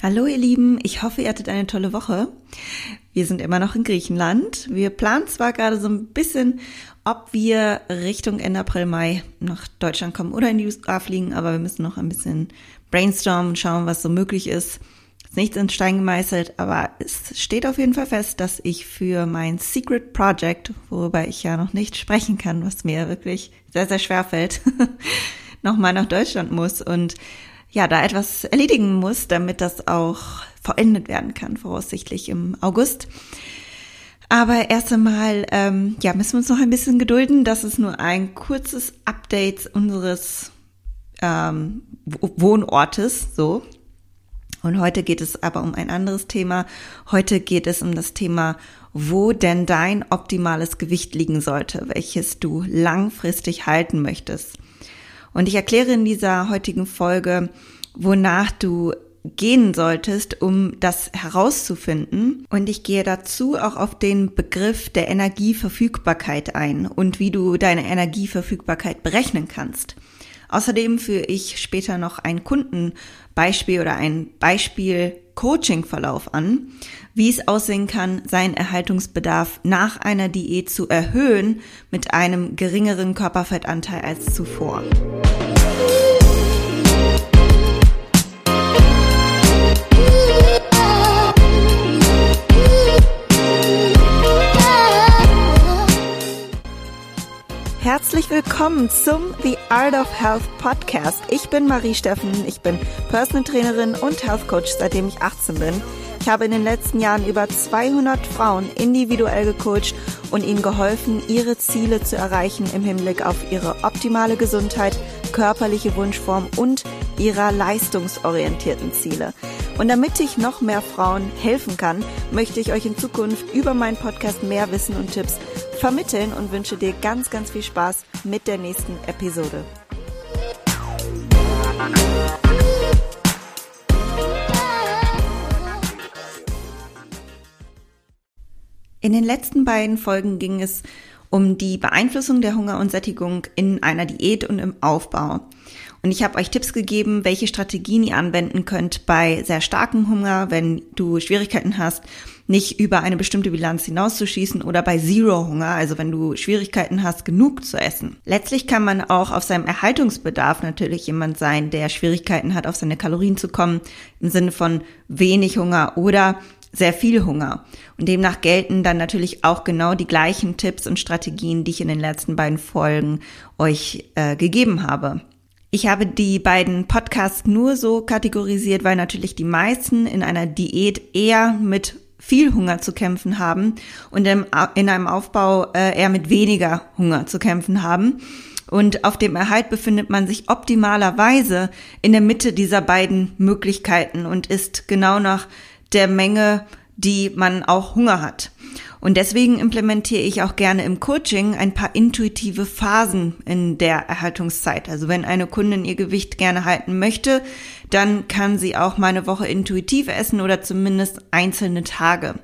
Hallo ihr Lieben, ich hoffe, ihr hattet eine tolle Woche. Wir sind immer noch in Griechenland. Wir planen zwar gerade so ein bisschen, ob wir Richtung Ende April, Mai nach Deutschland kommen oder in die USA fliegen, aber wir müssen noch ein bisschen brainstormen und schauen, was so möglich ist. Ist nichts in Stein gemeißelt, aber es steht auf jeden Fall fest, dass ich für mein Secret Project, worüber ich ja noch nicht sprechen kann, was mir wirklich sehr, sehr schwer fällt, nochmal nach Deutschland muss und ja, da etwas erledigen muss, damit das auch vollendet werden kann, voraussichtlich im August. Aber erst einmal, ähm, ja, müssen wir uns noch ein bisschen gedulden. Das ist nur ein kurzes Update unseres ähm, Wohnortes, so. Und heute geht es aber um ein anderes Thema. Heute geht es um das Thema, wo denn dein optimales Gewicht liegen sollte, welches du langfristig halten möchtest. Und ich erkläre in dieser heutigen Folge, wonach du gehen solltest, um das herauszufinden. Und ich gehe dazu auch auf den Begriff der Energieverfügbarkeit ein und wie du deine Energieverfügbarkeit berechnen kannst. Außerdem führe ich später noch ein Kundenbeispiel oder ein Beispiel Coaching-Verlauf an, wie es aussehen kann, seinen Erhaltungsbedarf nach einer Diät zu erhöhen mit einem geringeren Körperfettanteil als zuvor. Herzlich willkommen zum The Art of Health Podcast. Ich bin Marie Steffen, ich bin Personal Trainerin und Health Coach, seitdem ich 18 bin. Ich habe in den letzten Jahren über 200 Frauen individuell gecoacht und ihnen geholfen, ihre Ziele zu erreichen im Hinblick auf ihre optimale Gesundheit, körperliche Wunschform und ihrer leistungsorientierten Ziele. Und damit ich noch mehr Frauen helfen kann, möchte ich euch in Zukunft über meinen Podcast mehr Wissen und Tipps vermitteln und wünsche dir ganz, ganz viel Spaß mit der nächsten Episode. In den letzten beiden Folgen ging es um die Beeinflussung der Hunger und Sättigung in einer Diät und im Aufbau. Und ich habe euch Tipps gegeben, welche Strategien ihr anwenden könnt bei sehr starkem Hunger, wenn du Schwierigkeiten hast, nicht über eine bestimmte Bilanz hinauszuschießen oder bei Zero-Hunger, also wenn du Schwierigkeiten hast, genug zu essen. Letztlich kann man auch auf seinem Erhaltungsbedarf natürlich jemand sein, der Schwierigkeiten hat, auf seine Kalorien zu kommen, im Sinne von wenig Hunger oder sehr viel Hunger. Und demnach gelten dann natürlich auch genau die gleichen Tipps und Strategien, die ich in den letzten beiden Folgen euch äh, gegeben habe. Ich habe die beiden Podcasts nur so kategorisiert, weil natürlich die meisten in einer Diät eher mit viel Hunger zu kämpfen haben und in einem Aufbau äh, eher mit weniger Hunger zu kämpfen haben. Und auf dem Erhalt befindet man sich optimalerweise in der Mitte dieser beiden Möglichkeiten und ist genau nach der Menge, die man auch Hunger hat. Und deswegen implementiere ich auch gerne im Coaching ein paar intuitive Phasen in der Erhaltungszeit. Also wenn eine Kundin ihr Gewicht gerne halten möchte, dann kann sie auch mal eine Woche intuitiv essen oder zumindest einzelne Tage.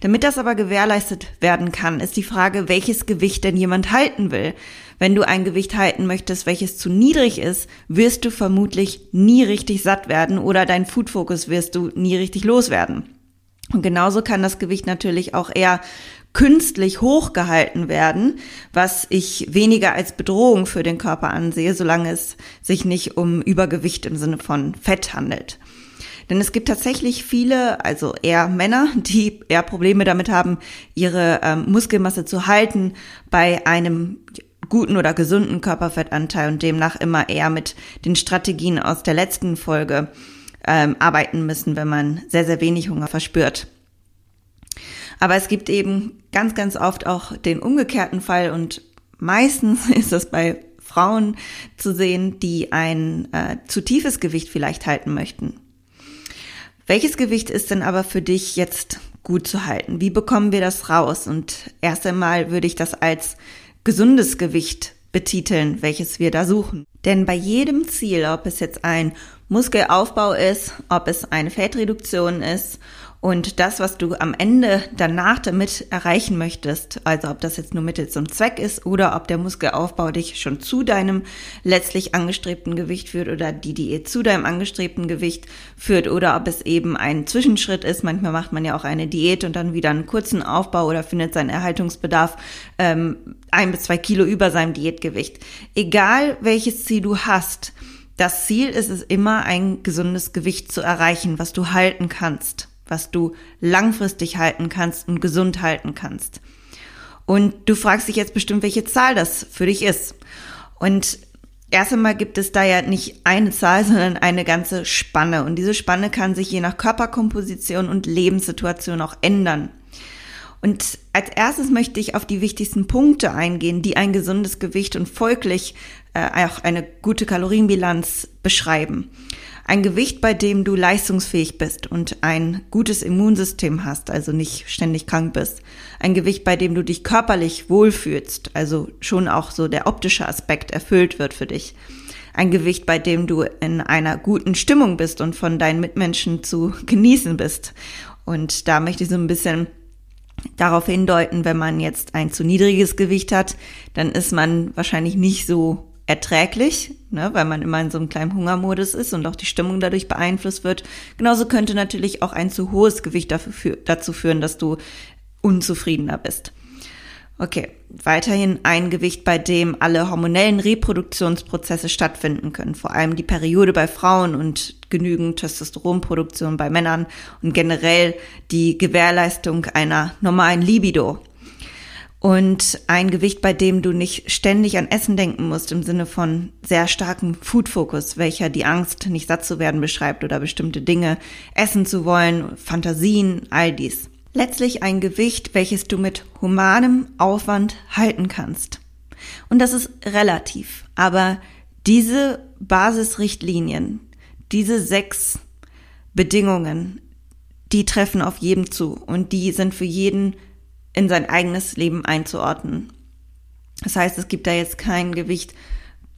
Damit das aber gewährleistet werden kann, ist die Frage, welches Gewicht denn jemand halten will. Wenn du ein Gewicht halten möchtest, welches zu niedrig ist, wirst du vermutlich nie richtig satt werden oder dein Food Focus wirst du nie richtig loswerden. Und genauso kann das Gewicht natürlich auch eher künstlich hochgehalten werden, was ich weniger als Bedrohung für den Körper ansehe, solange es sich nicht um Übergewicht im Sinne von Fett handelt. Denn es gibt tatsächlich viele, also eher Männer, die eher Probleme damit haben, ihre ähm, Muskelmasse zu halten bei einem guten oder gesunden Körperfettanteil und demnach immer eher mit den Strategien aus der letzten Folge ähm, arbeiten müssen, wenn man sehr, sehr wenig Hunger verspürt. Aber es gibt eben ganz, ganz oft auch den umgekehrten Fall und meistens ist das bei Frauen zu sehen, die ein äh, zu tiefes Gewicht vielleicht halten möchten. Welches Gewicht ist denn aber für dich jetzt gut zu halten? Wie bekommen wir das raus? Und erst einmal würde ich das als gesundes Gewicht betiteln, welches wir da suchen. Denn bei jedem Ziel, ob es jetzt ein Muskelaufbau ist, ob es eine Fettreduktion ist Und das, was du am Ende danach damit erreichen möchtest, also ob das jetzt nur Mittel zum Zweck ist oder ob der Muskelaufbau dich schon zu deinem letztlich angestrebten Gewicht führt oder die Diät zu deinem angestrebten Gewicht führt oder ob es eben ein Zwischenschritt ist. Manchmal macht man ja auch eine Diät und dann wieder einen kurzen Aufbau oder findet seinen Erhaltungsbedarf ähm, ein bis zwei Kilo über seinem Diätgewicht. Egal welches Ziel du hast, das Ziel ist es immer, ein gesundes Gewicht zu erreichen, was du halten kannst was du langfristig halten kannst und gesund halten kannst. Und du fragst dich jetzt bestimmt, welche Zahl das für dich ist. Und erst einmal gibt es da ja nicht eine Zahl, sondern eine ganze Spanne. Und diese Spanne kann sich je nach Körperkomposition und Lebenssituation auch ändern. Und als erstes möchte ich auf die wichtigsten Punkte eingehen, die ein gesundes Gewicht und folglich äh, auch eine gute Kalorienbilanz beschreiben. Ein Gewicht, bei dem du leistungsfähig bist und ein gutes Immunsystem hast, also nicht ständig krank bist. Ein Gewicht, bei dem du dich körperlich wohlfühlst, also schon auch so der optische Aspekt erfüllt wird für dich. Ein Gewicht, bei dem du in einer guten Stimmung bist und von deinen Mitmenschen zu genießen bist. Und da möchte ich so ein bisschen darauf hindeuten, wenn man jetzt ein zu niedriges Gewicht hat, dann ist man wahrscheinlich nicht so erträglich, ne, weil man immer in so einem kleinen Hungermodus ist und auch die Stimmung dadurch beeinflusst wird. Genauso könnte natürlich auch ein zu hohes Gewicht dafür, dazu führen, dass du unzufriedener bist. Okay, weiterhin ein Gewicht, bei dem alle hormonellen Reproduktionsprozesse stattfinden können, vor allem die Periode bei Frauen und genügend Testosteronproduktion bei Männern und generell die Gewährleistung einer normalen Libido und ein Gewicht, bei dem du nicht ständig an Essen denken musst, im Sinne von sehr starkem Food-Fokus, welcher die Angst, nicht satt zu werden beschreibt oder bestimmte Dinge essen zu wollen, Fantasien, all dies. Letztlich ein Gewicht, welches du mit humanem Aufwand halten kannst. Und das ist relativ, aber diese Basisrichtlinien, diese sechs Bedingungen, die treffen auf jeden zu und die sind für jeden in sein eigenes Leben einzuordnen. Das heißt, es gibt da jetzt kein Gewicht,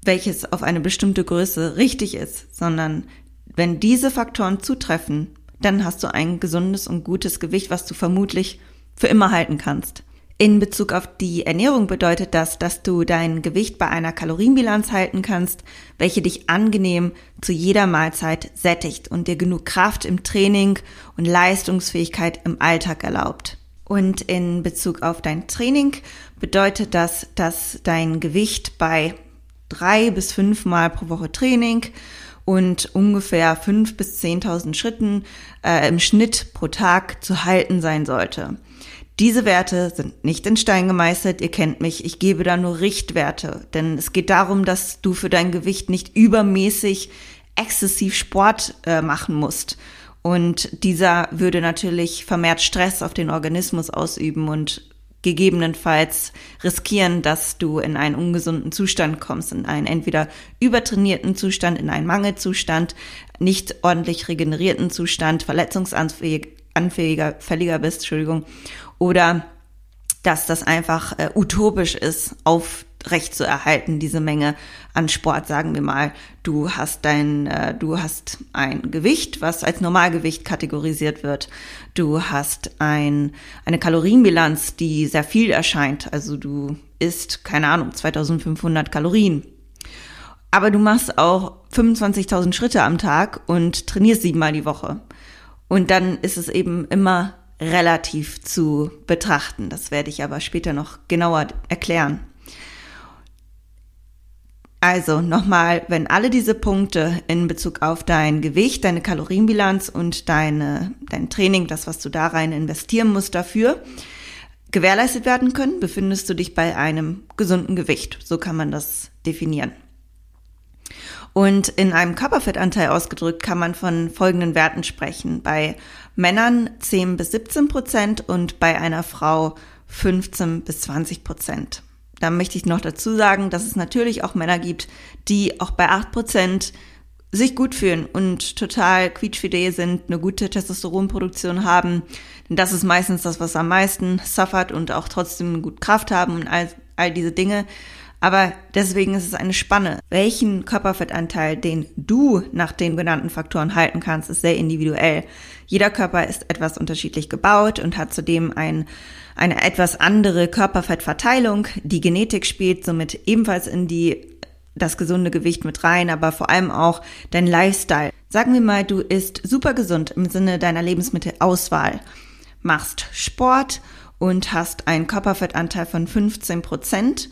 welches auf eine bestimmte Größe richtig ist, sondern wenn diese Faktoren zutreffen, dann hast du ein gesundes und gutes Gewicht, was du vermutlich für immer halten kannst. In Bezug auf die Ernährung bedeutet das, dass du dein Gewicht bei einer Kalorienbilanz halten kannst, welche dich angenehm zu jeder Mahlzeit sättigt und dir genug Kraft im Training und Leistungsfähigkeit im Alltag erlaubt. Und in Bezug auf dein Training bedeutet das, dass dein Gewicht bei drei bis fünf Mal pro Woche Training und ungefähr fünf bis zehntausend Schritten äh, im Schnitt pro Tag zu halten sein sollte. Diese Werte sind nicht in Stein gemeißelt, ihr kennt mich, ich gebe da nur Richtwerte, denn es geht darum, dass du für dein Gewicht nicht übermäßig exzessiv Sport äh, machen musst und dieser würde natürlich vermehrt Stress auf den Organismus ausüben und gegebenenfalls riskieren, dass du in einen ungesunden Zustand kommst, in einen entweder übertrainierten Zustand, in einen Mangelzustand, nicht ordentlich regenerierten Zustand, verletzungsanfälliger, fälliger bist, Entschuldigung, oder dass das einfach äh, utopisch ist, auf recht zu erhalten, diese Menge an Sport, sagen wir mal. Du hast dein, äh, du hast ein Gewicht, was als Normalgewicht kategorisiert wird. Du hast ein, eine Kalorienbilanz, die sehr viel erscheint. Also du isst, keine Ahnung, 2500 Kalorien. Aber du machst auch 25.000 Schritte am Tag und trainierst siebenmal die Woche. Und dann ist es eben immer relativ zu betrachten. Das werde ich aber später noch genauer erklären. Also nochmal, wenn alle diese Punkte in Bezug auf dein Gewicht, deine Kalorienbilanz und deine, dein Training, das, was du da rein investieren musst dafür, gewährleistet werden können, befindest du dich bei einem gesunden Gewicht. So kann man das definieren. Und in einem Körperfettanteil ausgedrückt kann man von folgenden Werten sprechen. Bei Männern 10 bis 17 Prozent und bei einer Frau 15 bis 20 Prozent. Da möchte ich noch dazu sagen, dass es natürlich auch Männer gibt, die auch bei 8% sich gut fühlen und total quietschfidel sind, eine gute Testosteronproduktion haben. Denn das ist meistens das, was am meisten suffert und auch trotzdem gut Kraft haben und all, all diese Dinge. Aber deswegen ist es eine Spanne. Welchen Körperfettanteil, den du nach den genannten Faktoren halten kannst, ist sehr individuell. Jeder Körper ist etwas unterschiedlich gebaut und hat zudem ein, eine etwas andere Körperfettverteilung. Die Genetik spielt somit ebenfalls in die das gesunde Gewicht mit rein, aber vor allem auch dein Lifestyle. Sagen wir mal, du isst super gesund im Sinne deiner Lebensmittelauswahl, machst Sport und hast einen Körperfettanteil von 15 Prozent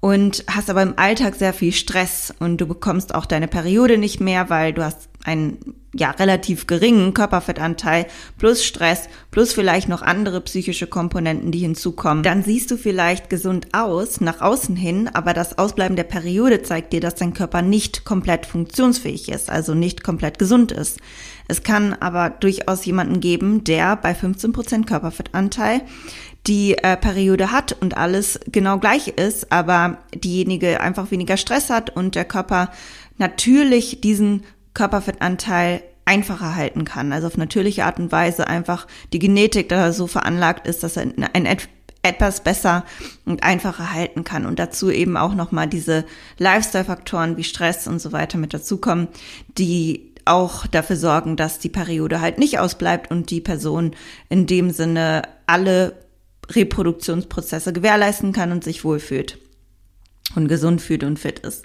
und hast aber im Alltag sehr viel Stress und du bekommst auch deine Periode nicht mehr, weil du hast einen ja relativ geringen Körperfettanteil plus Stress plus vielleicht noch andere psychische Komponenten, die hinzukommen. Dann siehst du vielleicht gesund aus nach außen hin, aber das Ausbleiben der Periode zeigt dir, dass dein Körper nicht komplett funktionsfähig ist, also nicht komplett gesund ist. Es kann aber durchaus jemanden geben, der bei 15% Körperfettanteil die äh, Periode hat und alles genau gleich ist, aber diejenige einfach weniger Stress hat und der Körper natürlich diesen Körperfettanteil einfacher halten kann. Also auf natürliche Art und Weise einfach die Genetik da so veranlagt ist, dass er ein etwas besser und einfacher halten kann und dazu eben auch nochmal diese Lifestyle-Faktoren wie Stress und so weiter mit dazukommen, die auch dafür sorgen, dass die Periode halt nicht ausbleibt und die Person in dem Sinne alle Reproduktionsprozesse gewährleisten kann und sich wohlfühlt und gesund fühlt und fit ist.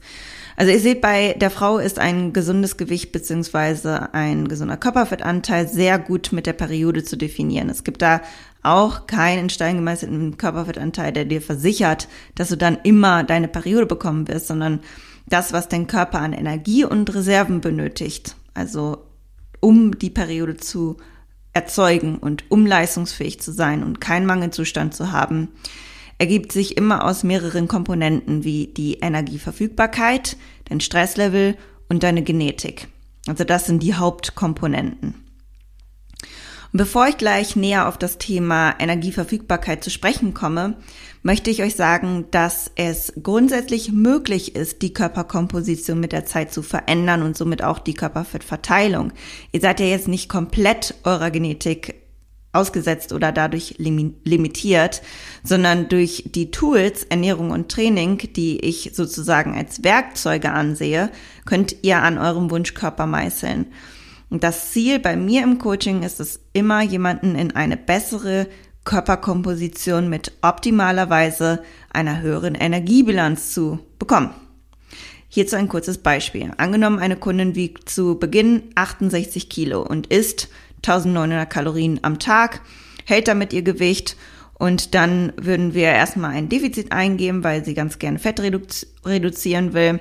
Also ihr seht, bei der Frau ist ein gesundes Gewicht beziehungsweise ein gesunder Körperfettanteil sehr gut mit der Periode zu definieren. Es gibt da auch keinen in Stein gemeißelten Körperfettanteil, der dir versichert, dass du dann immer deine Periode bekommen wirst, sondern das, was dein Körper an Energie und Reserven benötigt, also um die Periode zu erzeugen und um leistungsfähig zu sein und keinen Mangelzustand zu haben, ergibt sich immer aus mehreren Komponenten wie die Energieverfügbarkeit, dein Stresslevel und deine Genetik. Also das sind die Hauptkomponenten. Und bevor ich gleich näher auf das Thema Energieverfügbarkeit zu sprechen komme, möchte ich euch sagen, dass es grundsätzlich möglich ist, die Körperkomposition mit der Zeit zu verändern und somit auch die Körperfettverteilung. Ihr seid ja jetzt nicht komplett eurer Genetik ausgesetzt oder dadurch limitiert, sondern durch die Tools Ernährung und Training, die ich sozusagen als Werkzeuge ansehe, könnt ihr an eurem Wunschkörper meißeln. Und das Ziel bei mir im Coaching ist es immer, jemanden in eine bessere Körperkomposition mit optimalerweise einer höheren Energiebilanz zu bekommen. Hierzu ein kurzes Beispiel. Angenommen, eine Kundin wiegt zu Beginn 68 Kilo und isst 1900 Kalorien am Tag, hält damit ihr Gewicht und dann würden wir erstmal ein Defizit eingeben, weil sie ganz gerne Fett redu reduzieren will.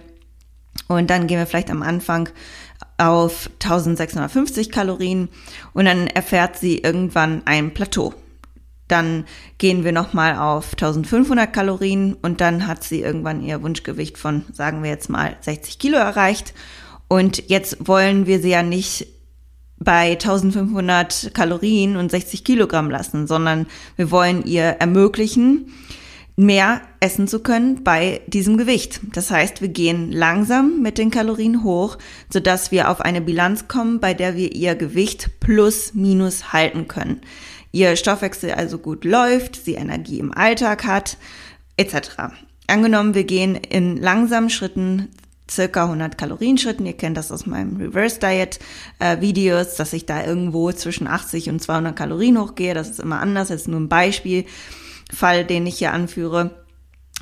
Und dann gehen wir vielleicht am Anfang auf 1650 Kalorien und dann erfährt sie irgendwann ein Plateau. Dann gehen wir nochmal auf 1500 Kalorien und dann hat sie irgendwann ihr Wunschgewicht von, sagen wir jetzt mal, 60 Kilo erreicht. Und jetzt wollen wir sie ja nicht bei 1500 Kalorien und 60 Kilogramm lassen, sondern wir wollen ihr ermöglichen, mehr essen zu können bei diesem Gewicht. Das heißt, wir gehen langsam mit den Kalorien hoch, sodass wir auf eine Bilanz kommen, bei der wir ihr Gewicht plus minus halten können. Ihr Stoffwechsel also gut läuft, sie Energie im Alltag hat, etc. Angenommen, wir gehen in langsamen Schritten circa 100 Kalorienschritten. Ihr kennt das aus meinem Reverse Diet Videos, dass ich da irgendwo zwischen 80 und 200 Kalorien hochgehe. Das ist immer anders. Das ist nur ein Beispielfall, den ich hier anführe.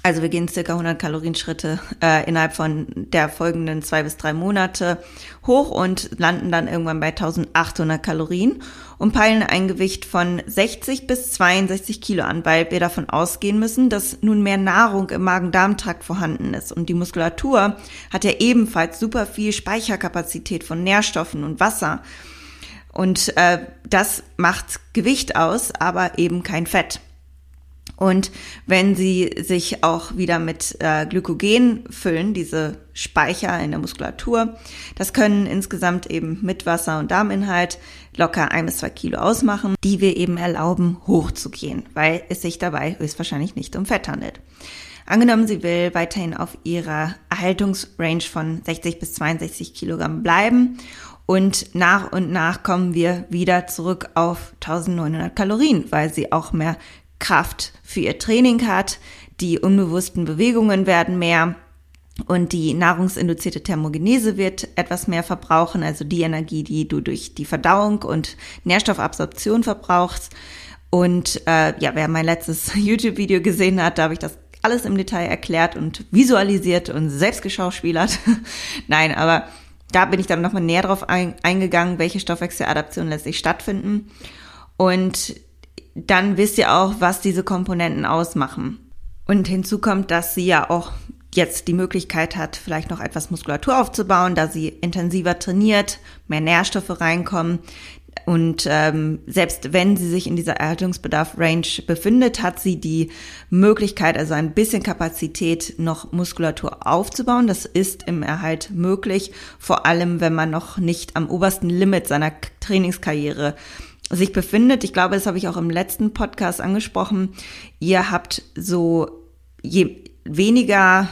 Also wir gehen circa 100 Kalorienschritte äh, innerhalb von der folgenden zwei bis drei Monate hoch und landen dann irgendwann bei 1800 Kalorien und peilen ein Gewicht von 60 bis 62 Kilo an, weil wir davon ausgehen müssen, dass nun mehr Nahrung im Magen-Darm-Trakt vorhanden ist. Und die Muskulatur hat ja ebenfalls super viel Speicherkapazität von Nährstoffen und Wasser. Und äh, das macht Gewicht aus, aber eben kein Fett. Und wenn sie sich auch wieder mit äh, Glykogen füllen, diese Speicher in der Muskulatur, das können insgesamt eben mit Wasser und Darminhalt locker ein bis zwei Kilo ausmachen, die wir eben erlauben, hochzugehen, weil es sich dabei höchstwahrscheinlich nicht um Fett handelt. Angenommen, sie will weiterhin auf ihrer Erhaltungsrange von 60 bis 62 Kilogramm bleiben und nach und nach kommen wir wieder zurück auf 1900 Kalorien, weil sie auch mehr Kraft für ihr Training hat, die unbewussten Bewegungen werden mehr und die nahrungsinduzierte Thermogenese wird etwas mehr verbrauchen, also die Energie, die du durch die Verdauung und Nährstoffabsorption verbrauchst. Und äh, ja, wer mein letztes YouTube-Video gesehen hat, da habe ich das alles im Detail erklärt und visualisiert und selbst geschauspielert. Nein, aber da bin ich dann nochmal näher drauf ein, eingegangen, welche Stoffwechseladaptionen letztlich stattfinden. Und dann wisst ihr auch, was diese Komponenten ausmachen. Und hinzu kommt, dass sie ja auch jetzt die Möglichkeit hat, vielleicht noch etwas Muskulatur aufzubauen, da sie intensiver trainiert, mehr Nährstoffe reinkommen. Und ähm, selbst wenn sie sich in dieser Erhaltungsbedarf-Range befindet, hat sie die Möglichkeit, also ein bisschen Kapazität, noch Muskulatur aufzubauen. Das ist im Erhalt möglich, vor allem wenn man noch nicht am obersten Limit seiner Trainingskarriere sich befindet. Ich glaube, das habe ich auch im letzten Podcast angesprochen. Ihr habt so, je weniger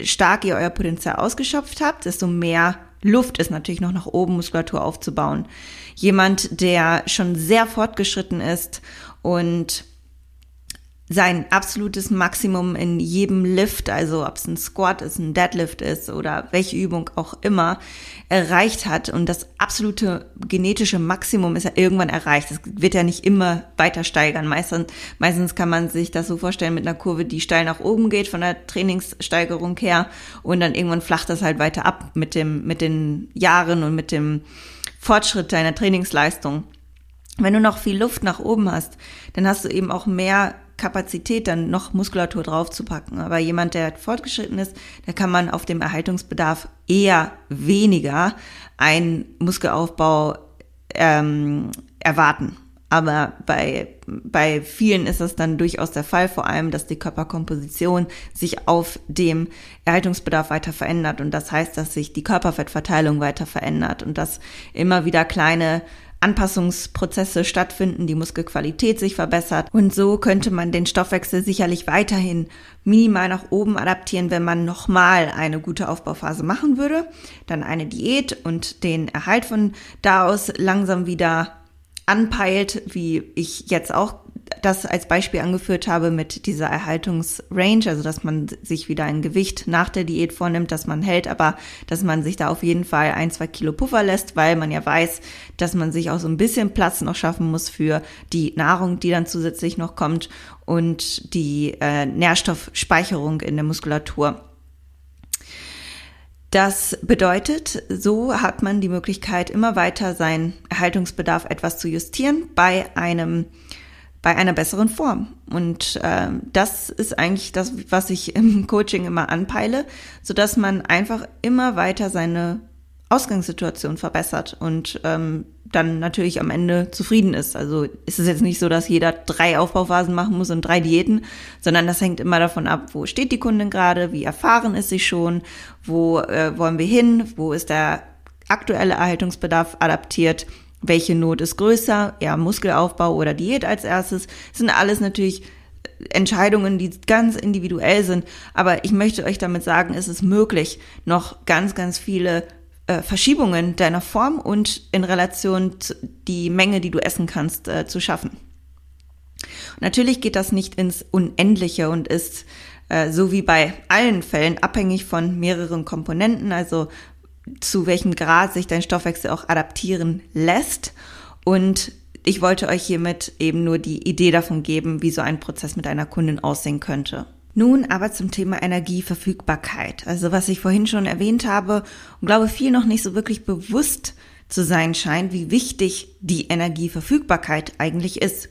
stark ihr euer Potenzial ausgeschöpft habt, desto mehr Luft ist natürlich noch nach oben, Muskulatur aufzubauen. Jemand, der schon sehr fortgeschritten ist und sein absolutes Maximum in jedem Lift, also ob es ein Squat ist, ein Deadlift ist oder welche Übung auch immer, erreicht hat. Und das absolute genetische Maximum ist ja irgendwann erreicht. Das wird ja nicht immer weiter steigern. Meistens, meistens kann man sich das so vorstellen mit einer Kurve, die steil nach oben geht von der Trainingssteigerung her und dann irgendwann flacht das halt weiter ab mit dem, mit den Jahren und mit dem Fortschritt deiner Trainingsleistung. Wenn du noch viel Luft nach oben hast, dann hast du eben auch mehr Kapazität, dann noch Muskulatur draufzupacken. Aber jemand, der fortgeschritten ist, da kann man auf dem Erhaltungsbedarf eher weniger einen Muskelaufbau ähm, erwarten. Aber bei, bei vielen ist das dann durchaus der Fall, vor allem, dass die Körperkomposition sich auf dem Erhaltungsbedarf weiter verändert. Und das heißt, dass sich die Körperfettverteilung weiter verändert und dass immer wieder kleine Anpassungsprozesse stattfinden, die Muskelqualität sich verbessert. Und so könnte man den Stoffwechsel sicherlich weiterhin minimal nach oben adaptieren, wenn man nochmal eine gute Aufbauphase machen würde, dann eine Diät und den Erhalt von da aus langsam wieder anpeilt, wie ich jetzt auch das als Beispiel angeführt habe mit dieser Erhaltungsrange, also dass man sich wieder ein Gewicht nach der Diät vornimmt, dass man hält, aber dass man sich da auf jeden Fall ein, zwei Kilo Puffer lässt, weil man ja weiß, dass man sich auch so ein bisschen Platz noch schaffen muss für die Nahrung, die dann zusätzlich noch kommt und die äh, Nährstoffspeicherung in der Muskulatur. Das bedeutet, so hat man die Möglichkeit, immer weiter seinen Erhaltungsbedarf etwas zu justieren bei einem bei einer besseren Form. Und äh, das ist eigentlich das, was ich im Coaching immer anpeile, so dass man einfach immer weiter seine Ausgangssituation verbessert und ähm, dann natürlich am Ende zufrieden ist. Also ist es jetzt nicht so, dass jeder drei Aufbauphasen machen muss und drei Diäten, sondern das hängt immer davon ab, wo steht die Kundin gerade, wie erfahren ist sie schon, wo äh, wollen wir hin, wo ist der aktuelle Erhaltungsbedarf adaptiert welche Not ist größer, ja, Muskelaufbau oder Diät als erstes, sind alles natürlich Entscheidungen, die ganz individuell sind. Aber ich möchte euch damit sagen, es ist möglich, noch ganz, ganz viele äh, Verschiebungen deiner Form und in Relation zu die Menge, die du essen kannst, äh, zu schaffen. Natürlich geht das nicht ins Unendliche und ist äh, so wie bei allen Fällen abhängig von mehreren Komponenten, also zu welchem Grad sich dein Stoffwechsel auch adaptieren lässt. Und ich wollte euch hiermit eben nur die Idee davon geben, wie so ein Prozess mit einer Kundin aussehen könnte. Nun aber zum Thema Energieverfügbarkeit. Also was ich vorhin schon erwähnt habe und glaube viel noch nicht so wirklich bewusst zu sein scheint, wie wichtig die Energieverfügbarkeit eigentlich ist.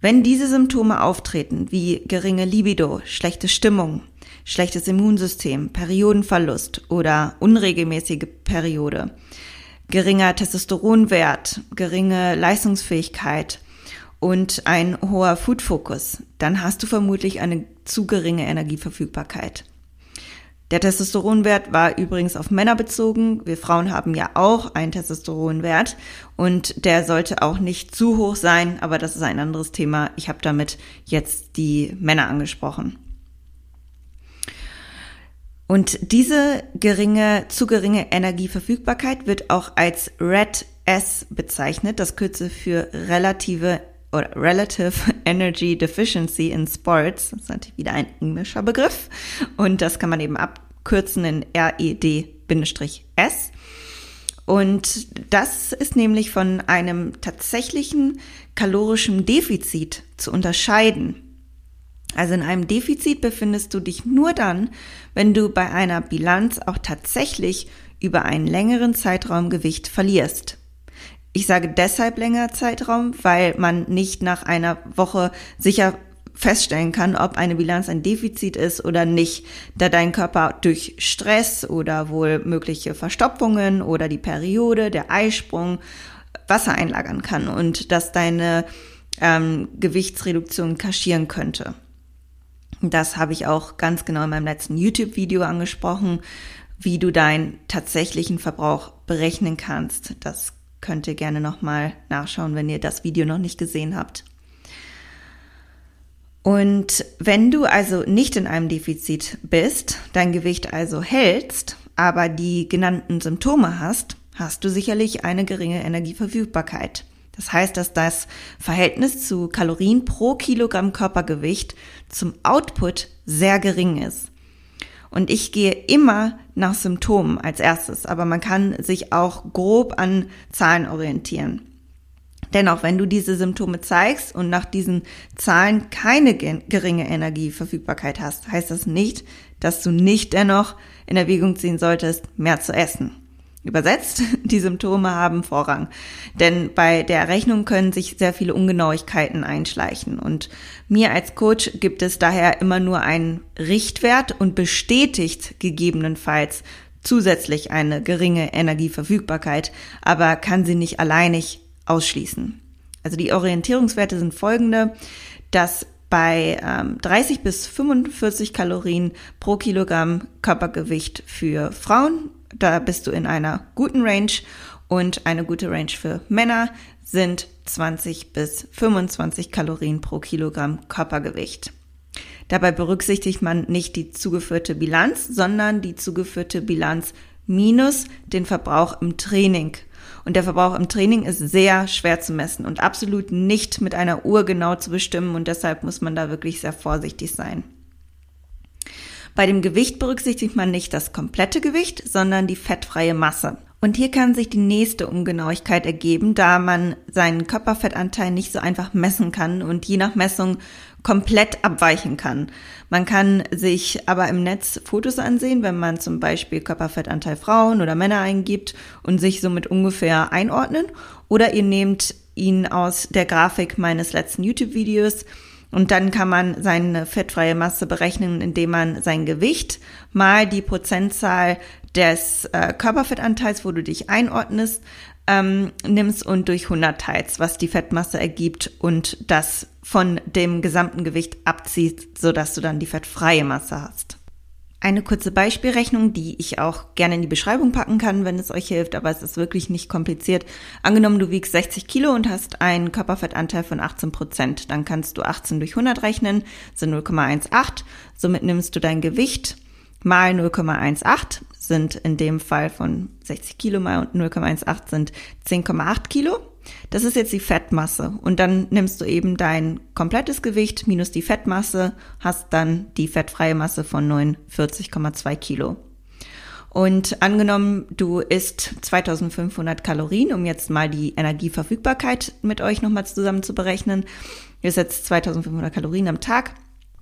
Wenn diese Symptome auftreten, wie geringe Libido, schlechte Stimmung, schlechtes Immunsystem, Periodenverlust oder unregelmäßige Periode, geringer Testosteronwert, geringe Leistungsfähigkeit und ein hoher Foodfokus, dann hast du vermutlich eine zu geringe Energieverfügbarkeit. Der Testosteronwert war übrigens auf Männer bezogen. Wir Frauen haben ja auch einen Testosteronwert und der sollte auch nicht zu hoch sein, aber das ist ein anderes Thema. Ich habe damit jetzt die Männer angesprochen. Und diese geringe, zu geringe Energieverfügbarkeit wird auch als Red S bezeichnet, das Kürze für relative oder Relative Energy Deficiency in Sports. Das ist natürlich wieder ein englischer Begriff. Und das kann man eben abkürzen in RED-S. Und das ist nämlich von einem tatsächlichen kalorischen Defizit zu unterscheiden. Also in einem Defizit befindest du dich nur dann, wenn du bei einer Bilanz auch tatsächlich über einen längeren Zeitraum Gewicht verlierst. Ich sage deshalb länger Zeitraum, weil man nicht nach einer Woche sicher feststellen kann, ob eine Bilanz ein Defizit ist oder nicht, da dein Körper durch Stress oder wohl mögliche Verstopfungen oder die Periode, der Eisprung Wasser einlagern kann und dass deine ähm, Gewichtsreduktion kaschieren könnte. Das habe ich auch ganz genau in meinem letzten YouTube-Video angesprochen, wie du deinen tatsächlichen Verbrauch berechnen kannst. Das könnt ihr gerne nochmal nachschauen, wenn ihr das Video noch nicht gesehen habt. Und wenn du also nicht in einem Defizit bist, dein Gewicht also hältst, aber die genannten Symptome hast, hast du sicherlich eine geringe Energieverfügbarkeit. Das heißt, dass das Verhältnis zu Kalorien pro Kilogramm Körpergewicht zum Output sehr gering ist. Und ich gehe immer nach Symptomen als erstes, aber man kann sich auch grob an Zahlen orientieren. Dennoch, wenn du diese Symptome zeigst und nach diesen Zahlen keine geringe Energieverfügbarkeit hast, heißt das nicht, dass du nicht dennoch in Erwägung ziehen solltest, mehr zu essen. Übersetzt, die Symptome haben Vorrang. Denn bei der Errechnung können sich sehr viele Ungenauigkeiten einschleichen. Und mir als Coach gibt es daher immer nur einen Richtwert und bestätigt gegebenenfalls zusätzlich eine geringe Energieverfügbarkeit, aber kann sie nicht alleinig ausschließen. Also die Orientierungswerte sind folgende, dass bei ähm, 30 bis 45 Kalorien pro Kilogramm Körpergewicht für Frauen da bist du in einer guten Range und eine gute Range für Männer sind 20 bis 25 Kalorien pro Kilogramm Körpergewicht. Dabei berücksichtigt man nicht die zugeführte Bilanz, sondern die zugeführte Bilanz minus den Verbrauch im Training. Und der Verbrauch im Training ist sehr schwer zu messen und absolut nicht mit einer Uhr genau zu bestimmen und deshalb muss man da wirklich sehr vorsichtig sein. Bei dem Gewicht berücksichtigt man nicht das komplette Gewicht, sondern die fettfreie Masse. Und hier kann sich die nächste Ungenauigkeit ergeben, da man seinen Körperfettanteil nicht so einfach messen kann und je nach Messung komplett abweichen kann. Man kann sich aber im Netz Fotos ansehen, wenn man zum Beispiel Körperfettanteil Frauen oder Männer eingibt und sich somit ungefähr einordnen. Oder ihr nehmt ihn aus der Grafik meines letzten YouTube-Videos und dann kann man seine fettfreie Masse berechnen, indem man sein Gewicht mal die Prozentzahl des äh, Körperfettanteils, wo du dich einordnest, ähm, nimmst und durch 100 teilst, was die Fettmasse ergibt und das von dem gesamten Gewicht abzieht, sodass du dann die fettfreie Masse hast. Eine kurze Beispielrechnung, die ich auch gerne in die Beschreibung packen kann, wenn es euch hilft, aber es ist wirklich nicht kompliziert. Angenommen, du wiegst 60 Kilo und hast einen Körperfettanteil von 18 Prozent, dann kannst du 18 durch 100 rechnen, sind 0,18. Somit nimmst du dein Gewicht mal 0,18, sind in dem Fall von 60 Kilo mal 0,18 sind 10,8 Kilo. Das ist jetzt die Fettmasse. Und dann nimmst du eben dein komplettes Gewicht minus die Fettmasse, hast dann die fettfreie Masse von 49,2 Kilo. Und angenommen, du isst 2500 Kalorien, um jetzt mal die Energieverfügbarkeit mit euch nochmal zusammen zu berechnen. Isst jetzt 2500 Kalorien am Tag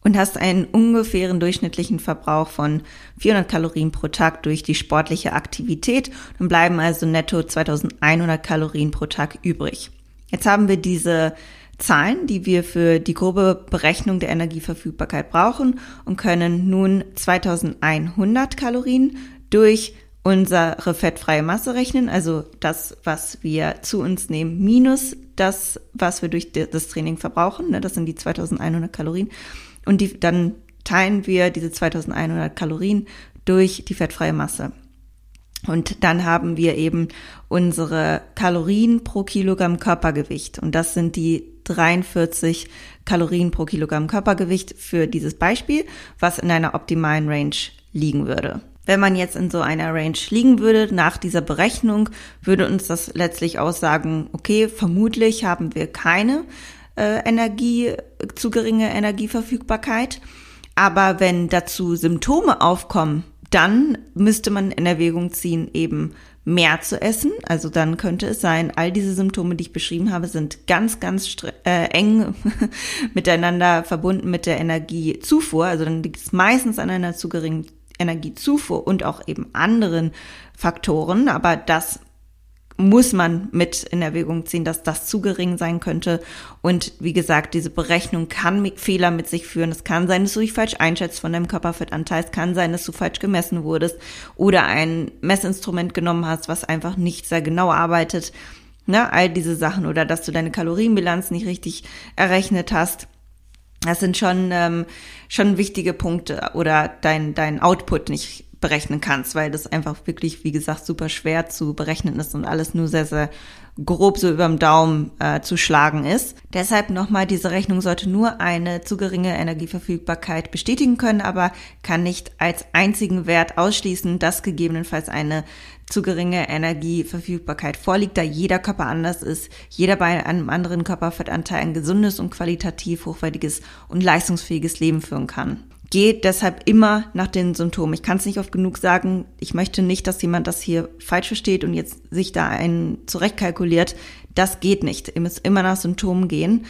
und hast einen ungefähren durchschnittlichen Verbrauch von 400 Kalorien pro Tag durch die sportliche Aktivität. Dann bleiben also netto 2100 Kalorien pro Tag übrig. Jetzt haben wir diese Zahlen, die wir für die grobe Berechnung der Energieverfügbarkeit brauchen und können nun 2100 Kalorien durch unsere fettfreie Masse rechnen, also das, was wir zu uns nehmen, minus das, was wir durch das Training verbrauchen. Ne, das sind die 2100 Kalorien. Und die, dann teilen wir diese 2100 Kalorien durch die fettfreie Masse. Und dann haben wir eben unsere Kalorien pro Kilogramm Körpergewicht. Und das sind die 43 Kalorien pro Kilogramm Körpergewicht für dieses Beispiel, was in einer optimalen Range liegen würde. Wenn man jetzt in so einer Range liegen würde, nach dieser Berechnung, würde uns das letztlich aussagen, okay, vermutlich haben wir keine äh, Energie, zu geringe Energieverfügbarkeit. Aber wenn dazu Symptome aufkommen, dann müsste man in Erwägung ziehen, eben mehr zu essen. Also dann könnte es sein, all diese Symptome, die ich beschrieben habe, sind ganz, ganz äh, eng miteinander verbunden mit der Energiezufuhr. Also dann liegt es meistens an einer zu geringen Energiezufuhr und auch eben anderen Faktoren. Aber das muss man mit in Erwägung ziehen, dass das zu gering sein könnte. Und wie gesagt, diese Berechnung kann Fehler mit sich führen. Es kann sein, dass du dich falsch einschätzt von deinem Körperfettanteil. Es kann sein, dass du falsch gemessen wurdest oder ein Messinstrument genommen hast, was einfach nicht sehr genau arbeitet. Ne, all diese Sachen oder dass du deine Kalorienbilanz nicht richtig errechnet hast. Das sind schon ähm, schon wichtige Punkte oder dein dein Output nicht berechnen kannst, weil das einfach wirklich, wie gesagt, super schwer zu berechnen ist und alles nur sehr, sehr grob so überm Daumen äh, zu schlagen ist. Deshalb nochmal, diese Rechnung sollte nur eine zu geringe Energieverfügbarkeit bestätigen können, aber kann nicht als einzigen Wert ausschließen, dass gegebenenfalls eine zu geringe Energieverfügbarkeit vorliegt, da jeder Körper anders ist, jeder bei einem anderen Körperfettanteil ein gesundes und qualitativ hochwertiges und leistungsfähiges Leben führen kann geht deshalb immer nach den Symptomen. Ich kann es nicht oft genug sagen. Ich möchte nicht, dass jemand das hier falsch versteht und jetzt sich da einen zurechtkalkuliert. Das geht nicht. Ihr müsst immer nach Symptomen gehen.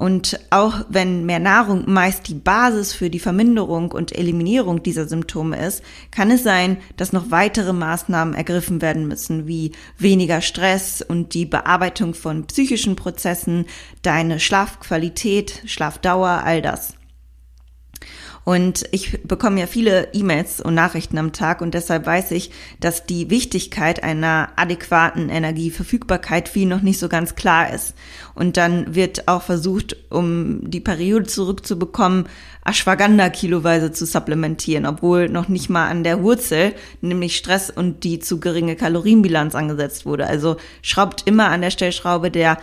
Und auch wenn mehr Nahrung meist die Basis für die Verminderung und Eliminierung dieser Symptome ist, kann es sein, dass noch weitere Maßnahmen ergriffen werden müssen, wie weniger Stress und die Bearbeitung von psychischen Prozessen, deine Schlafqualität, Schlafdauer, all das. Und ich bekomme ja viele E-Mails und Nachrichten am Tag und deshalb weiß ich, dass die Wichtigkeit einer adäquaten Energieverfügbarkeit viel noch nicht so ganz klar ist. Und dann wird auch versucht, um die Periode zurückzubekommen, Ashwagandha kiloweise zu supplementieren, obwohl noch nicht mal an der Wurzel, nämlich Stress und die zu geringe Kalorienbilanz angesetzt wurde. Also schraubt immer an der Stellschraube der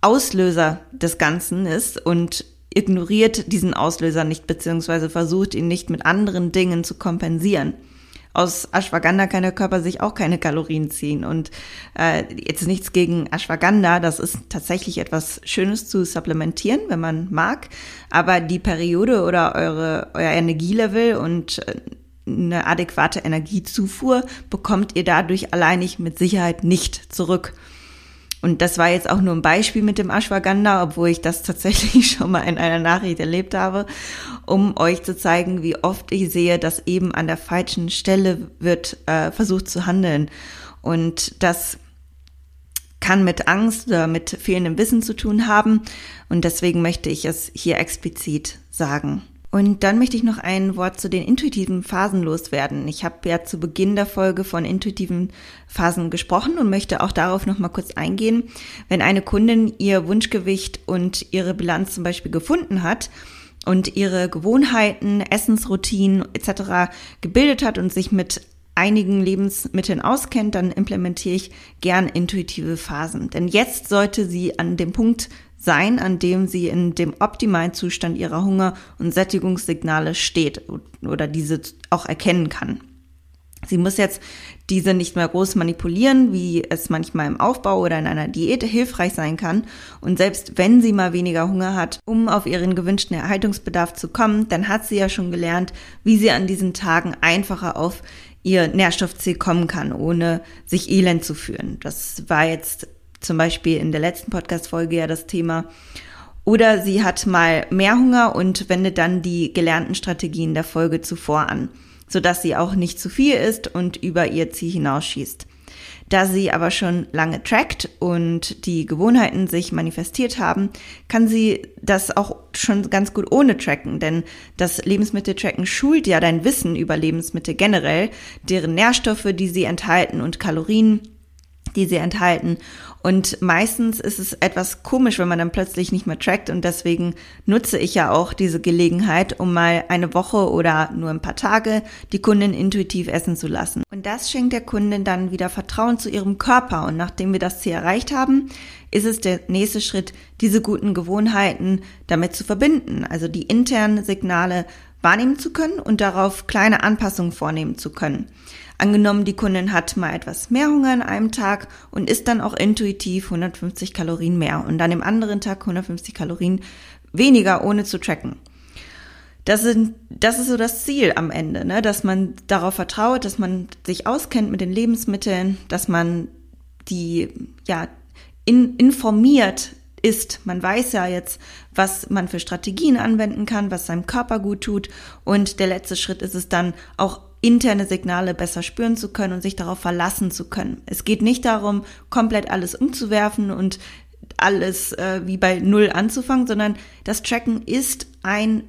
Auslöser des Ganzen ist und ignoriert diesen Auslöser nicht beziehungsweise versucht ihn nicht mit anderen Dingen zu kompensieren. Aus Ashwagandha kann der Körper sich auch keine Kalorien ziehen. Und äh, jetzt nichts gegen Ashwagandha, das ist tatsächlich etwas Schönes zu supplementieren, wenn man mag. Aber die Periode oder eure, euer Energielevel und äh, eine adäquate Energiezufuhr bekommt ihr dadurch alleinig mit Sicherheit nicht zurück. Und das war jetzt auch nur ein Beispiel mit dem Ashwagandha, obwohl ich das tatsächlich schon mal in einer Nachricht erlebt habe, um euch zu zeigen, wie oft ich sehe, dass eben an der falschen Stelle wird äh, versucht zu handeln. Und das kann mit Angst oder mit fehlendem Wissen zu tun haben. Und deswegen möchte ich es hier explizit sagen. Und dann möchte ich noch ein Wort zu den intuitiven Phasen loswerden. Ich habe ja zu Beginn der Folge von intuitiven Phasen gesprochen und möchte auch darauf noch mal kurz eingehen. Wenn eine Kundin ihr Wunschgewicht und ihre Bilanz zum Beispiel gefunden hat und ihre Gewohnheiten, Essensroutinen etc. gebildet hat und sich mit einigen Lebensmitteln auskennt, dann implementiere ich gern intuitive Phasen. Denn jetzt sollte sie an dem Punkt sein, an dem sie in dem optimalen Zustand ihrer Hunger- und Sättigungssignale steht oder diese auch erkennen kann. Sie muss jetzt diese nicht mehr groß manipulieren, wie es manchmal im Aufbau oder in einer Diät hilfreich sein kann. Und selbst wenn sie mal weniger Hunger hat, um auf ihren gewünschten Erhaltungsbedarf zu kommen, dann hat sie ja schon gelernt, wie sie an diesen Tagen einfacher auf ihr Nährstoffziel kommen kann, ohne sich elend zu fühlen. Das war jetzt zum Beispiel in der letzten Podcast-Folge ja das Thema. Oder sie hat mal mehr Hunger und wendet dann die gelernten Strategien der Folge zuvor an, sodass sie auch nicht zu viel isst und über ihr Ziel hinausschießt. Da sie aber schon lange trackt und die Gewohnheiten sich manifestiert haben, kann sie das auch schon ganz gut ohne tracken, denn das Lebensmitteltracken schult ja dein Wissen über Lebensmittel generell, deren Nährstoffe, die sie enthalten und Kalorien, die sie enthalten. Und meistens ist es etwas komisch, wenn man dann plötzlich nicht mehr trackt. Und deswegen nutze ich ja auch diese Gelegenheit, um mal eine Woche oder nur ein paar Tage die Kundin intuitiv essen zu lassen. Und das schenkt der Kundin dann wieder Vertrauen zu ihrem Körper. Und nachdem wir das Ziel erreicht haben, ist es der nächste Schritt, diese guten Gewohnheiten damit zu verbinden. Also die internen Signale wahrnehmen zu können und darauf kleine Anpassungen vornehmen zu können. Angenommen, die Kundin hat mal etwas mehr Hunger an einem Tag und isst dann auch intuitiv 150 Kalorien mehr und dann im anderen Tag 150 Kalorien weniger, ohne zu tracken. Das, sind, das ist so das Ziel am Ende, ne? dass man darauf vertraut, dass man sich auskennt mit den Lebensmitteln, dass man die ja in, informiert ist. Man weiß ja jetzt, was man für Strategien anwenden kann, was seinem Körper gut tut. Und der letzte Schritt ist es dann auch interne Signale besser spüren zu können und sich darauf verlassen zu können. Es geht nicht darum, komplett alles umzuwerfen und alles äh, wie bei Null anzufangen, sondern das Tracken ist ein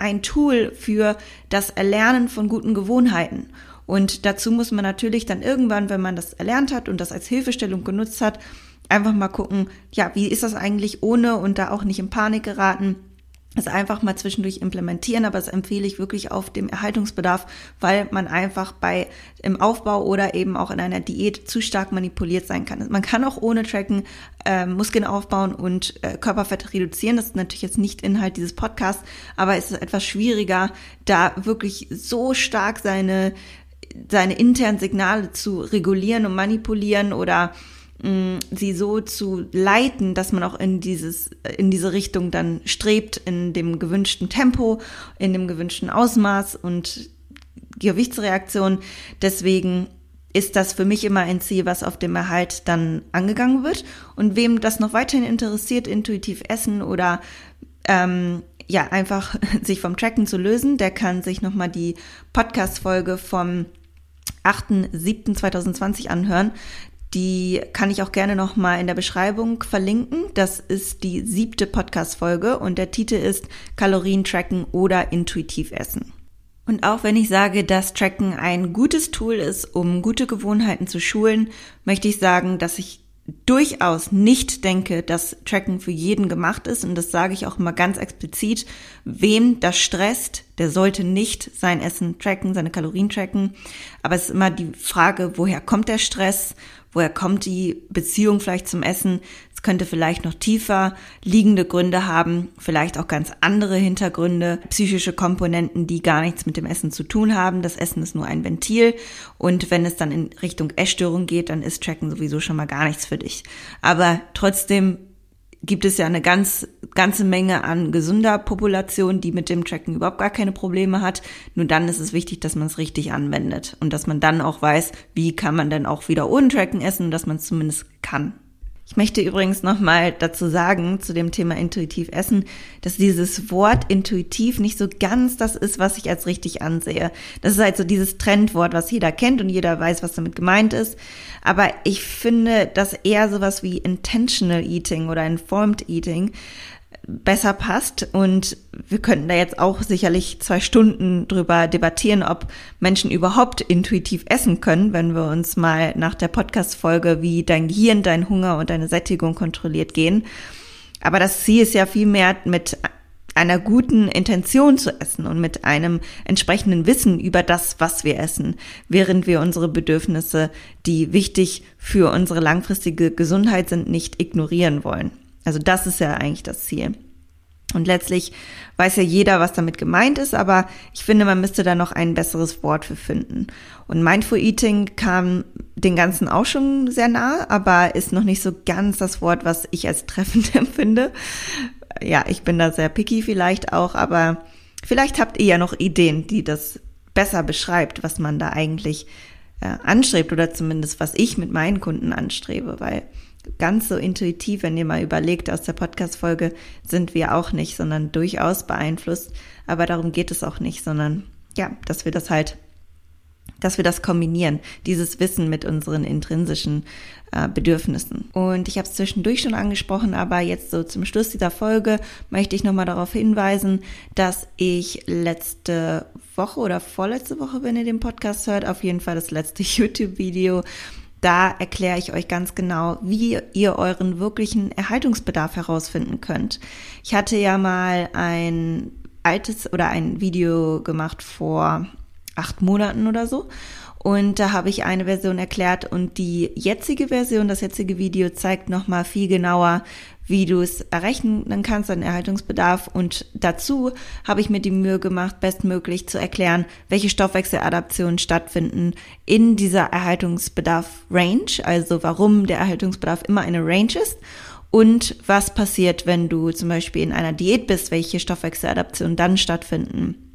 ein Tool für das Erlernen von guten Gewohnheiten. Und dazu muss man natürlich dann irgendwann, wenn man das erlernt hat und das als Hilfestellung genutzt hat, einfach mal gucken, ja, wie ist das eigentlich ohne und da auch nicht in Panik geraten es einfach mal zwischendurch implementieren, aber das empfehle ich wirklich auf dem Erhaltungsbedarf, weil man einfach bei im Aufbau oder eben auch in einer Diät zu stark manipuliert sein kann. Man kann auch ohne Tracken äh, Muskeln aufbauen und äh, Körperfett reduzieren. Das ist natürlich jetzt nicht Inhalt dieses Podcasts, aber es ist etwas schwieriger, da wirklich so stark seine seine internen Signale zu regulieren und manipulieren oder sie so zu leiten, dass man auch in dieses, in diese Richtung dann strebt, in dem gewünschten Tempo, in dem gewünschten Ausmaß und Gewichtsreaktion. Deswegen ist das für mich immer ein Ziel, was auf dem Erhalt dann angegangen wird. Und wem das noch weiterhin interessiert, intuitiv essen oder ähm, ja, einfach sich vom Tracken zu lösen, der kann sich nochmal die Podcast-Folge vom 8.7.2020 anhören. Die kann ich auch gerne noch mal in der Beschreibung verlinken. Das ist die siebte Podcast-Folge und der Titel ist Kalorien tracken oder intuitiv essen. Und auch wenn ich sage, dass Tracken ein gutes Tool ist, um gute Gewohnheiten zu schulen, möchte ich sagen, dass ich durchaus nicht denke, dass Tracken für jeden gemacht ist. Und das sage ich auch immer ganz explizit. Wem das stresst, der sollte nicht sein Essen tracken, seine Kalorien tracken. Aber es ist immer die Frage, woher kommt der Stress? Woher kommt die Beziehung vielleicht zum Essen? Es könnte vielleicht noch tiefer liegende Gründe haben, vielleicht auch ganz andere Hintergründe, psychische Komponenten, die gar nichts mit dem Essen zu tun haben. Das Essen ist nur ein Ventil und wenn es dann in Richtung Essstörung geht, dann ist Tracken sowieso schon mal gar nichts für dich. Aber trotzdem gibt es ja eine ganz, ganze Menge an gesunder Population, die mit dem Tracken überhaupt gar keine Probleme hat. Nur dann ist es wichtig, dass man es richtig anwendet und dass man dann auch weiß, wie kann man denn auch wieder ohne Tracken essen, dass man es zumindest kann. Ich möchte übrigens nochmal dazu sagen, zu dem Thema intuitiv essen, dass dieses Wort intuitiv nicht so ganz das ist, was ich als richtig ansehe. Das ist halt so dieses Trendwort, was jeder kennt und jeder weiß, was damit gemeint ist. Aber ich finde, dass eher sowas wie intentional eating oder informed eating besser passt. Und wir könnten da jetzt auch sicherlich zwei Stunden drüber debattieren, ob Menschen überhaupt intuitiv essen können, wenn wir uns mal nach der Podcast-Folge, wie dein Gehirn, dein Hunger und deine Sättigung kontrolliert gehen. Aber das Ziel ist ja vielmehr mit einer guten Intention zu essen und mit einem entsprechenden Wissen über das, was wir essen, während wir unsere Bedürfnisse, die wichtig für unsere langfristige Gesundheit sind, nicht ignorieren wollen. Also das ist ja eigentlich das Ziel. Und letztlich weiß ja jeder, was damit gemeint ist, aber ich finde, man müsste da noch ein besseres Wort für finden. Und Mindful Eating kam den Ganzen auch schon sehr nah, aber ist noch nicht so ganz das Wort, was ich als treffend empfinde. Ja, ich bin da sehr picky vielleicht auch, aber vielleicht habt ihr ja noch Ideen, die das besser beschreibt, was man da eigentlich äh, anstrebt oder zumindest was ich mit meinen Kunden anstrebe, weil ganz so intuitiv, wenn ihr mal überlegt, aus der Podcast-Folge sind wir auch nicht, sondern durchaus beeinflusst. Aber darum geht es auch nicht, sondern ja, dass wir das halt, dass wir das kombinieren, dieses Wissen mit unseren intrinsischen äh, Bedürfnissen. Und ich habe es zwischendurch schon angesprochen, aber jetzt so zum Schluss dieser Folge möchte ich nochmal darauf hinweisen, dass ich letzte Woche oder vorletzte Woche, wenn ihr den Podcast hört, auf jeden Fall das letzte YouTube-Video da erkläre ich euch ganz genau, wie ihr euren wirklichen Erhaltungsbedarf herausfinden könnt. Ich hatte ja mal ein altes oder ein Video gemacht vor acht Monaten oder so. Und da habe ich eine Version erklärt und die jetzige Version, das jetzige Video zeigt nochmal viel genauer, wie du es errechnen kannst, deinen Erhaltungsbedarf. Und dazu habe ich mir die Mühe gemacht, bestmöglich zu erklären, welche Stoffwechseladaptionen stattfinden in dieser Erhaltungsbedarf-Range, also warum der Erhaltungsbedarf immer eine Range ist und was passiert, wenn du zum Beispiel in einer Diät bist, welche Stoffwechseladaptionen dann stattfinden.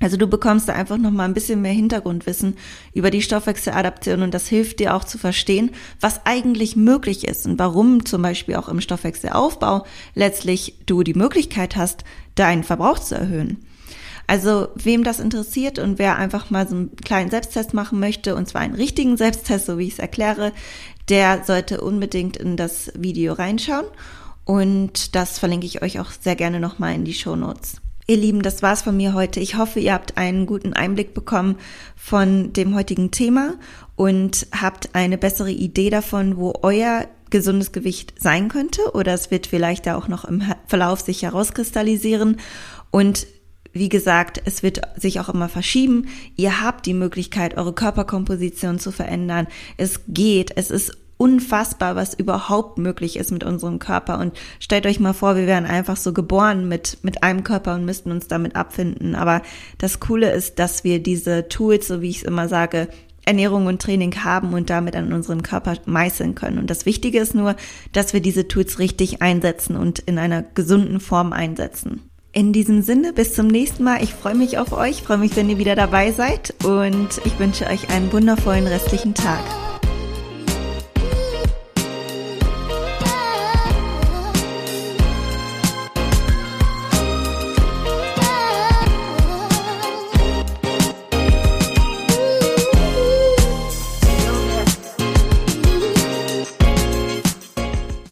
Also du bekommst da einfach noch mal ein bisschen mehr Hintergrundwissen über die Stoffwechseladaption und das hilft dir auch zu verstehen, was eigentlich möglich ist und warum zum Beispiel auch im Stoffwechselaufbau letztlich du die Möglichkeit hast, deinen Verbrauch zu erhöhen. Also wem das interessiert und wer einfach mal so einen kleinen Selbsttest machen möchte, und zwar einen richtigen Selbsttest, so wie ich es erkläre, der sollte unbedingt in das Video reinschauen. Und das verlinke ich euch auch sehr gerne nochmal in die Show Notes. Ihr Lieben, das war's von mir heute. Ich hoffe, ihr habt einen guten Einblick bekommen von dem heutigen Thema und habt eine bessere Idee davon, wo euer gesundes Gewicht sein könnte oder es wird vielleicht da auch noch im Verlauf sich herauskristallisieren und wie gesagt, es wird sich auch immer verschieben. Ihr habt die Möglichkeit, eure Körperkomposition zu verändern. Es geht. Es ist unfassbar, was überhaupt möglich ist mit unserem Körper. Und stellt euch mal vor, wir wären einfach so geboren mit, mit einem Körper und müssten uns damit abfinden. Aber das Coole ist, dass wir diese Tools, so wie ich es immer sage, Ernährung und Training haben und damit an unserem Körper meißeln können. Und das Wichtige ist nur, dass wir diese Tools richtig einsetzen und in einer gesunden Form einsetzen. In diesem Sinne, bis zum nächsten Mal. Ich freue mich auf euch, freue mich, wenn ihr wieder dabei seid und ich wünsche euch einen wundervollen restlichen Tag.